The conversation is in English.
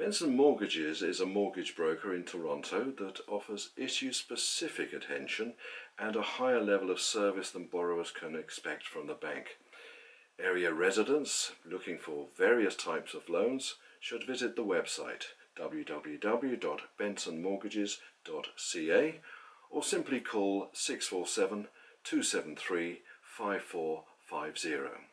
Benson Mortgages is a mortgage broker in Toronto that offers issue-specific attention and a higher level of service than borrowers can expect from the bank. Area residents looking for various types of loans should visit the website www.bensonmortgages.ca or simply call 647 273 5450.